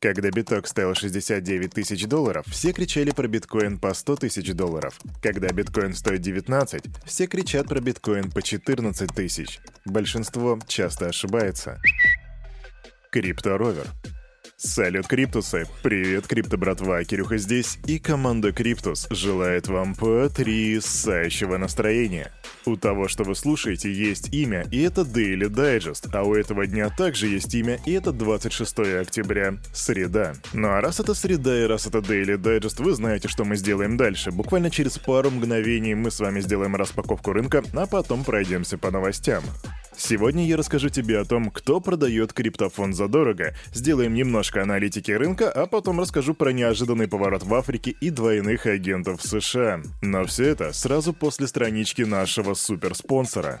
Когда биток стоил 69 тысяч долларов, все кричали про биткоин по 100 тысяч долларов. Когда биткоин стоит 19, все кричат про биткоин по 14 тысяч. Большинство часто ошибается. Крипторовер. Салют, Криптусы! Привет, Крипто братва, Кирюха здесь, и команда Криптус желает вам потрясающего настроения. У того, что вы слушаете, есть имя, и это Daily Digest, а у этого дня также есть имя, и это 26 октября, среда. Ну а раз это среда и раз это Daily Digest, вы знаете, что мы сделаем дальше. Буквально через пару мгновений мы с вами сделаем распаковку рынка, а потом пройдемся по новостям. Сегодня я расскажу тебе о том, кто продает криптофон задорого, сделаем немножко аналитики рынка, а потом расскажу про неожиданный поворот в Африке и двойных агентов в США. Но все это сразу после странички нашего суперспонсора.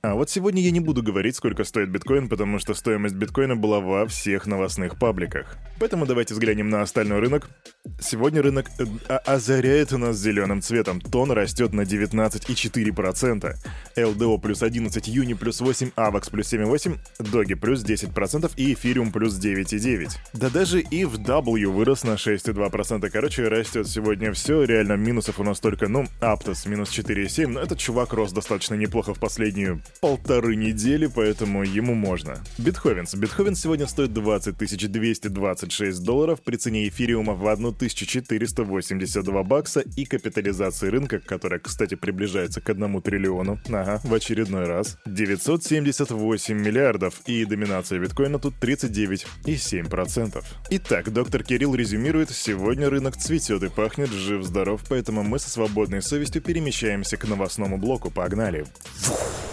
А вот сегодня я не буду говорить, сколько стоит биткоин, потому что стоимость биткоина была во всех новостных пабликах. Поэтому давайте взглянем на остальной рынок. Сегодня рынок э, озаряет у нас зеленым цветом. Тон растет на 19,4%. LDO плюс 11, UNI плюс 8, AVAX плюс 7,8, Доги плюс 10% и Эфириум плюс 9,9. Да даже и в W вырос на 6,2%. Короче, растет сегодня все. Реально минусов у нас только, ну, Aptos минус 4,7. Но этот чувак рос достаточно неплохо в последнюю полторы недели, поэтому ему можно. Битховенс. Битховенс сегодня стоит 20 226 долларов при цене эфириума в 1482 бакса и капитализации рынка, которая, кстати, приближается к 1 триллиону, ага, в очередной раз, 978 миллиардов, и доминация биткоина тут 39,7%. Итак, доктор Кирилл резюмирует, сегодня рынок цветет и пахнет жив-здоров, поэтому мы со свободной совестью перемещаемся к новостному блоку. Погнали! Фух.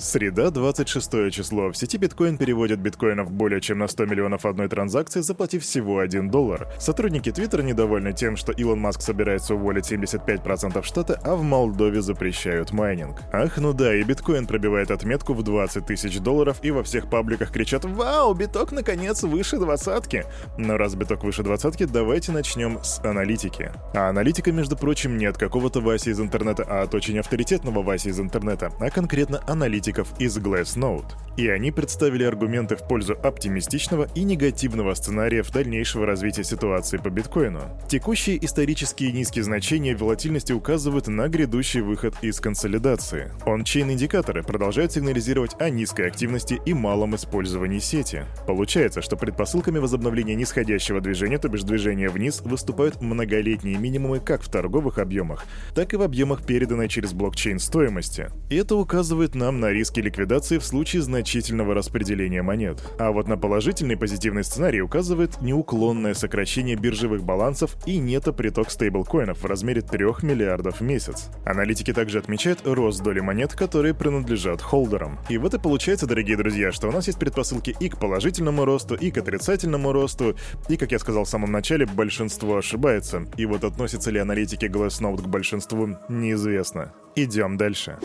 Среда, 26 число. В сети биткоин переводят биткоинов более чем на 100 миллионов одной транзакции, заплатив всего 1 доллар. Сотрудники Твиттера недовольны тем, что Илон Маск собирается уволить 75% штата, а в Молдове запрещают майнинг. Ах, ну да, и биткоин пробивает отметку в 20 тысяч долларов, и во всех пабликах кричат «Вау, биток наконец выше двадцатки!» Но раз биток выше двадцатки, давайте начнем с аналитики. А аналитика, между прочим, не от какого-то Васи из интернета, а от очень авторитетного Васи из интернета, а конкретно аналитика аналитиков из Glassnode. И они представили аргументы в пользу оптимистичного и негативного сценариев дальнейшего развития ситуации по биткоину. Текущие исторические низкие значения волатильности указывают на грядущий выход из консолидации. Он-чейн-индикаторы продолжают сигнализировать о низкой активности и малом использовании сети. Получается, что предпосылками возобновления нисходящего движения, то бишь движения вниз, выступают многолетние минимумы как в торговых объемах, так и в объемах переданной через блокчейн стоимости. И это указывает нам на риски ликвидации в случае значительного распределения монет. А вот на положительный позитивный сценарий указывает неуклонное сокращение биржевых балансов и нето-приток стейблкоинов в размере 3 миллиардов в месяц. Аналитики также отмечают рост доли монет, которые принадлежат холдерам. И вот и получается, дорогие друзья, что у нас есть предпосылки и к положительному росту, и к отрицательному росту, и, как я сказал в самом начале, большинство ошибается. И вот относятся ли аналитики Glassnode к большинству, неизвестно. Идем дальше.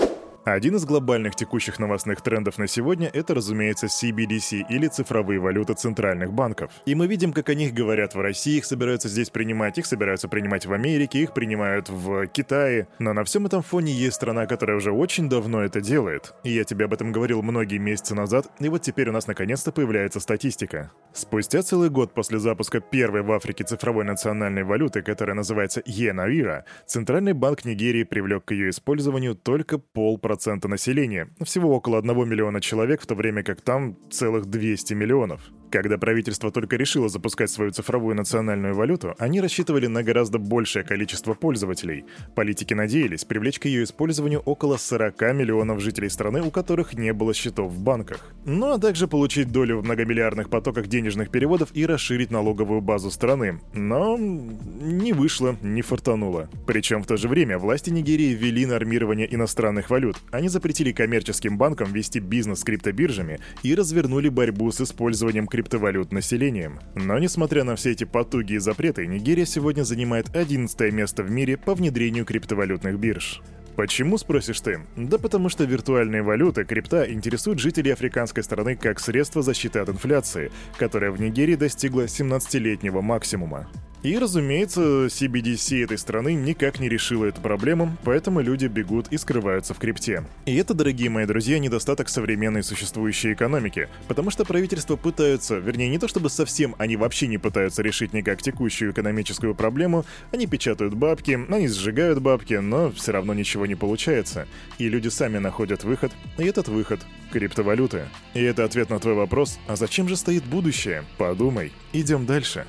Один из глобальных текущих новостных трендов на сегодня — это, разумеется, CBDC или цифровые валюты центральных банков. И мы видим, как о них говорят в России, их собираются здесь принимать, их собираются принимать в Америке, их принимают в Китае. Но на всем этом фоне есть страна, которая уже очень давно это делает. И я тебе об этом говорил многие месяцы назад, и вот теперь у нас наконец-то появляется статистика. Спустя целый год после запуска первой в Африке цифровой национальной валюты, которая называется Йенавира, Центральный банк Нигерии привлек к ее использованию только полпроцента 1% населения, всего около 1 миллиона человек, в то время как там целых 200 миллионов. Когда правительство только решило запускать свою цифровую национальную валюту, они рассчитывали на гораздо большее количество пользователей. Политики надеялись привлечь к ее использованию около 40 миллионов жителей страны, у которых не было счетов в банках. Ну а также получить долю в многомиллиардных потоках денежных переводов и расширить налоговую базу страны. Но не вышло, не фартануло. Причем в то же время власти Нигерии ввели нормирование иностранных валют. Они запретили коммерческим банкам вести бизнес с криптобиржами и развернули борьбу с использованием криптовалют криптовалют населением. Но несмотря на все эти потуги и запреты, Нигерия сегодня занимает 11 место в мире по внедрению криптовалютных бирж. Почему, спросишь ты? Да потому что виртуальные валюты, крипта, интересуют жителей африканской страны как средство защиты от инфляции, которая в Нигерии достигла 17-летнего максимума. И, разумеется, CBDC этой страны никак не решила эту проблему, поэтому люди бегут и скрываются в крипте. И это, дорогие мои друзья, недостаток современной существующей экономики, потому что правительства пытаются, вернее, не то чтобы совсем они вообще не пытаются решить никак текущую экономическую проблему, они печатают бабки, они сжигают бабки, но все равно ничего не получается. И люди сами находят выход, и этот выход — криптовалюты. И это ответ на твой вопрос, а зачем же стоит будущее? Подумай. Идем дальше.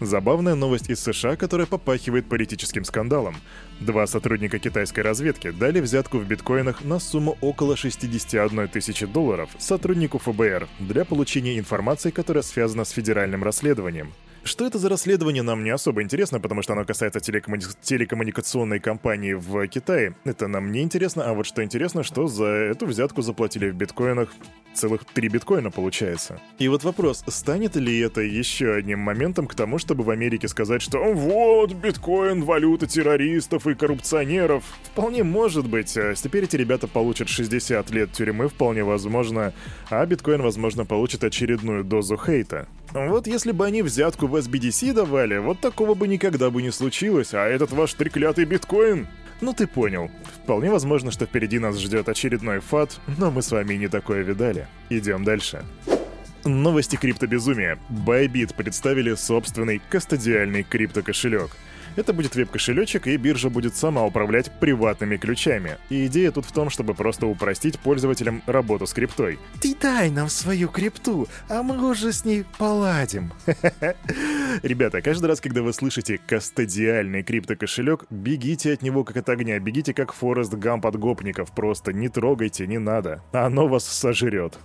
Забавная новость из США, которая попахивает политическим скандалом. Два сотрудника китайской разведки дали взятку в биткоинах на сумму около 61 тысячи долларов сотруднику ФБР для получения информации, которая связана с федеральным расследованием. Что это за расследование, нам не особо интересно, потому что оно касается телекоммуни... телекоммуникационной компании в Китае. Это нам не интересно, а вот что интересно, что за эту взятку заплатили в биткоинах целых 3 биткоина получается. И вот вопрос, станет ли это еще одним моментом к тому, чтобы в Америке сказать, что вот, биткоин, валюта террористов и коррупционеров? Вполне может быть. А теперь эти ребята получат 60 лет тюрьмы, вполне возможно, а биткоин, возможно, получит очередную дозу хейта. Вот если бы они взятку в SBDC давали, вот такого бы никогда бы не случилось, а этот ваш треклятый биткоин... Ну ты понял. Вполне возможно, что впереди нас ждет очередной фат, но мы с вами не такое видали. Идем дальше. Новости криптобезумия. Bybit представили собственный кастодиальный криптокошелек — это будет веб-кошелечек, и биржа будет сама управлять приватными ключами. И идея тут в том, чтобы просто упростить пользователям работу с криптой. Ты дай нам свою крипту, а мы уже с ней поладим. Ребята, каждый раз, когда вы слышите кастодиальный криптокошелек, бегите от него как от огня, бегите как Форест Гамп от гопников, просто не трогайте, не надо. Оно вас сожрет.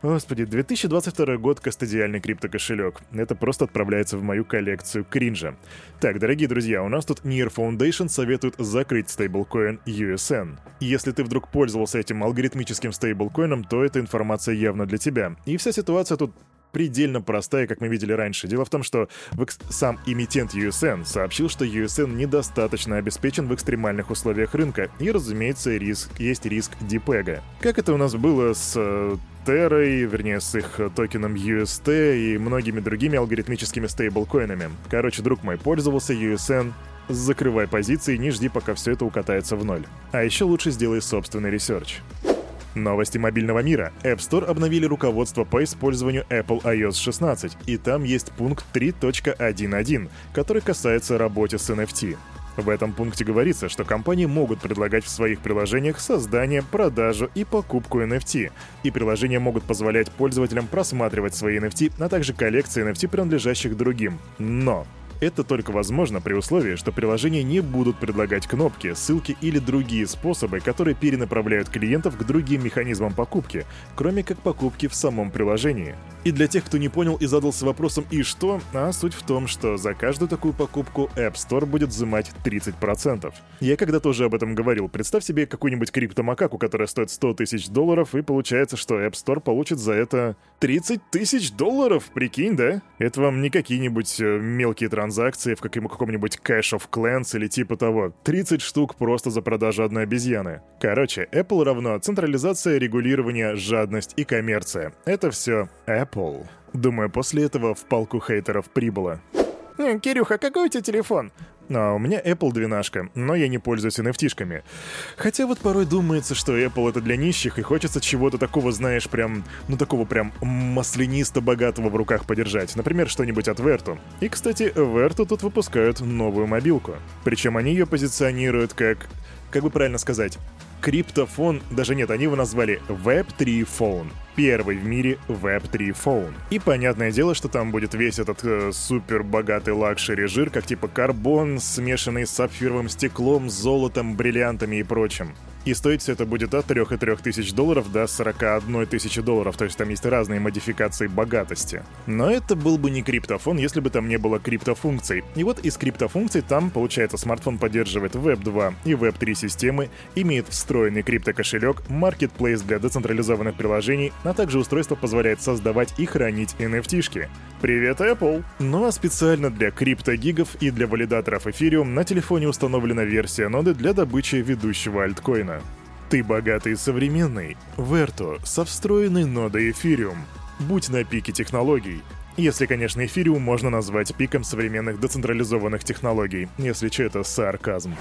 Господи, 2022 год кастодиальный криптокошелек. Это просто отправляется в мою коллекцию кринжа. Так, дорогие друзья, у нас тут Near Foundation советует закрыть стейблкоин USN. Если ты вдруг пользовался этим алгоритмическим стейблкоином, то эта информация явно для тебя. И вся ситуация тут предельно простая, как мы видели раньше. Дело в том, что сам эмитент USN сообщил, что USN недостаточно обеспечен в экстремальных условиях рынка, и, разумеется, риск, есть риск дипега. Как это у нас было с э, Террой, вернее, с их токеном UST и многими другими алгоритмическими стейблкоинами. Короче, друг мой, пользовался USN, закрывай позиции, не жди, пока все это укатается в ноль. А еще лучше сделай собственный research. Новости мобильного мира. App Store обновили руководство по использованию Apple iOS 16, и там есть пункт 3.1.1, который касается работы с NFT. В этом пункте говорится, что компании могут предлагать в своих приложениях создание, продажу и покупку NFT, и приложения могут позволять пользователям просматривать свои NFT, а также коллекции NFT, принадлежащих другим. Но это только возможно при условии, что приложения не будут предлагать кнопки, ссылки или другие способы, которые перенаправляют клиентов к другим механизмам покупки, кроме как покупки в самом приложении. И для тех, кто не понял и задался вопросом «и что?», а суть в том, что за каждую такую покупку App Store будет взимать 30%. Я когда-то уже об этом говорил. Представь себе какую-нибудь криптомакаку, которая стоит 100 тысяч долларов, и получается, что App Store получит за это 30 тысяч долларов, прикинь, да? Это вам не какие-нибудь э, мелкие транзакции в каком- каком-нибудь Cash of Clans или типа того. 30 штук просто за продажу одной обезьяны. Короче, Apple равно централизация, регулирование, жадность и коммерция. Это все Apple. Думаю, после этого в палку хейтеров прибыло. Э, Кирюха, какой у тебя телефон? А у меня Apple 12, но я не пользуюсь NFT-шками. Хотя вот порой думается, что Apple это для нищих, и хочется чего-то такого, знаешь, прям, ну такого прям маслянисто-богатого в руках подержать. Например, что-нибудь от Vertu. И, кстати, Vertu тут выпускают новую мобилку. Причем они ее позиционируют как... Как бы правильно сказать? Криптофон, даже нет, они его назвали Web3 Phone. Первый в мире Web3 Phone. И понятное дело, что там будет весь этот э, супер богатый luxury жир, как типа карбон, смешанный с сапфировым стеклом, золотом, бриллиантами и прочим. И стоить все это будет от 3,3 тысяч долларов до 41 тысячи долларов, то есть там есть разные модификации богатости. Но это был бы не криптофон, если бы там не было криптофункций. И вот из криптофункций там, получается, смартфон поддерживает Web 2 и Web 3 системы, имеет встроенный криптокошелек, marketplace для децентрализованных приложений, а также устройство позволяет создавать и хранить NFT-шки. Привет, Apple! Ну а специально для криптогигов и для валидаторов Ethereum на телефоне установлена версия ноды для добычи ведущего альткоина. Ты богатый и современный. Верто со встроенной нодой Ethereum. Будь на пике технологий. Если, конечно, эфириум можно назвать пиком современных децентрализованных технологий, если что, это сарказм.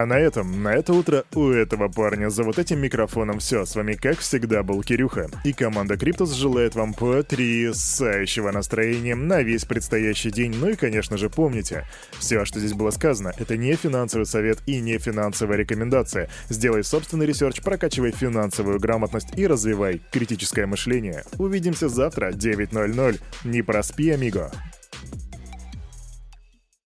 А на этом, на это утро у этого парня за вот этим микрофоном все. С вами, как всегда, был Кирюха. И команда Криптус желает вам потрясающего настроения на весь предстоящий день. Ну и, конечно же, помните, все, что здесь было сказано, это не финансовый совет и не финансовая рекомендация. Сделай собственный research, прокачивай финансовую грамотность и развивай критическое мышление. Увидимся завтра, 9.00. Не проспи, амиго.